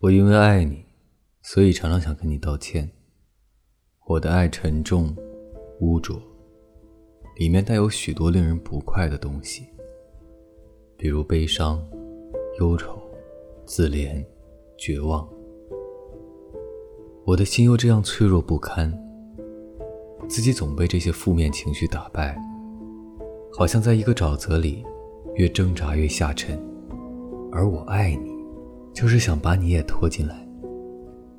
我因为爱你，所以常常想跟你道歉。我的爱沉重、污浊，里面带有许多令人不快的东西，比如悲伤、忧愁、自怜、绝望。我的心又这样脆弱不堪，自己总被这些负面情绪打败，好像在一个沼泽里，越挣扎越下沉。而我爱你。就是想把你也拖进来，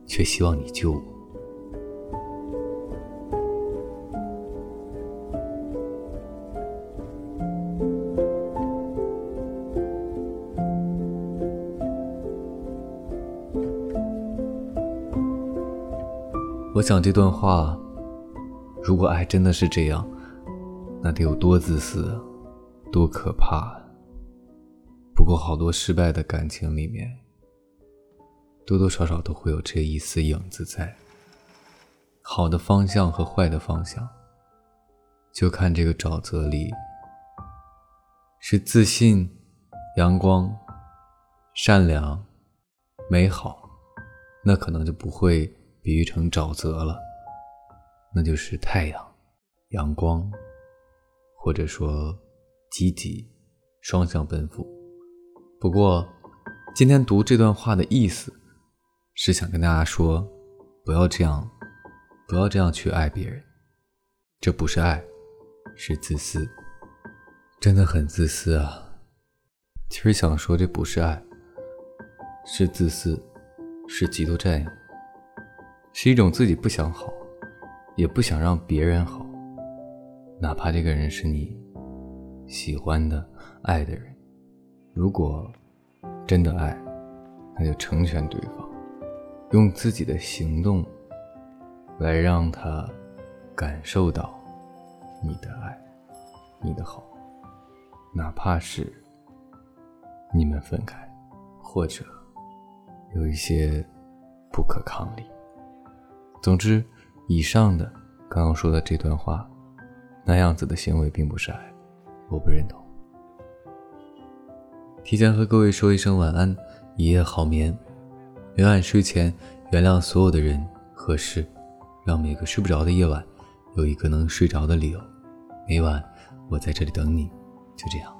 却希望你救我。我想这段话，如果爱真的是这样，那得有多自私，多可怕。不过好多失败的感情里面。多多少少都会有这一丝影子在。好的方向和坏的方向，就看这个沼泽里是自信、阳光、善良、美好，那可能就不会比喻成沼泽了，那就是太阳、阳光，或者说积极、双向奔赴。不过，今天读这段话的意思。是想跟大家说，不要这样，不要这样去爱别人，这不是爱，是自私，真的很自私啊！其实想说这不是爱，是自私，是极度占有，是一种自己不想好，也不想让别人好，哪怕这个人是你喜欢的、爱的人，如果真的爱，那就成全对方。用自己的行动来让他感受到你的爱，你的好，哪怕是你们分开，或者有一些不可抗力。总之，以上的刚刚说的这段话，那样子的行为并不是爱，我不认同。提前和各位说一声晚安，一夜好眠。每晚睡前原谅所有的人和事，让每个睡不着的夜晚有一个能睡着的理由，每晚我在这里等你，就这样。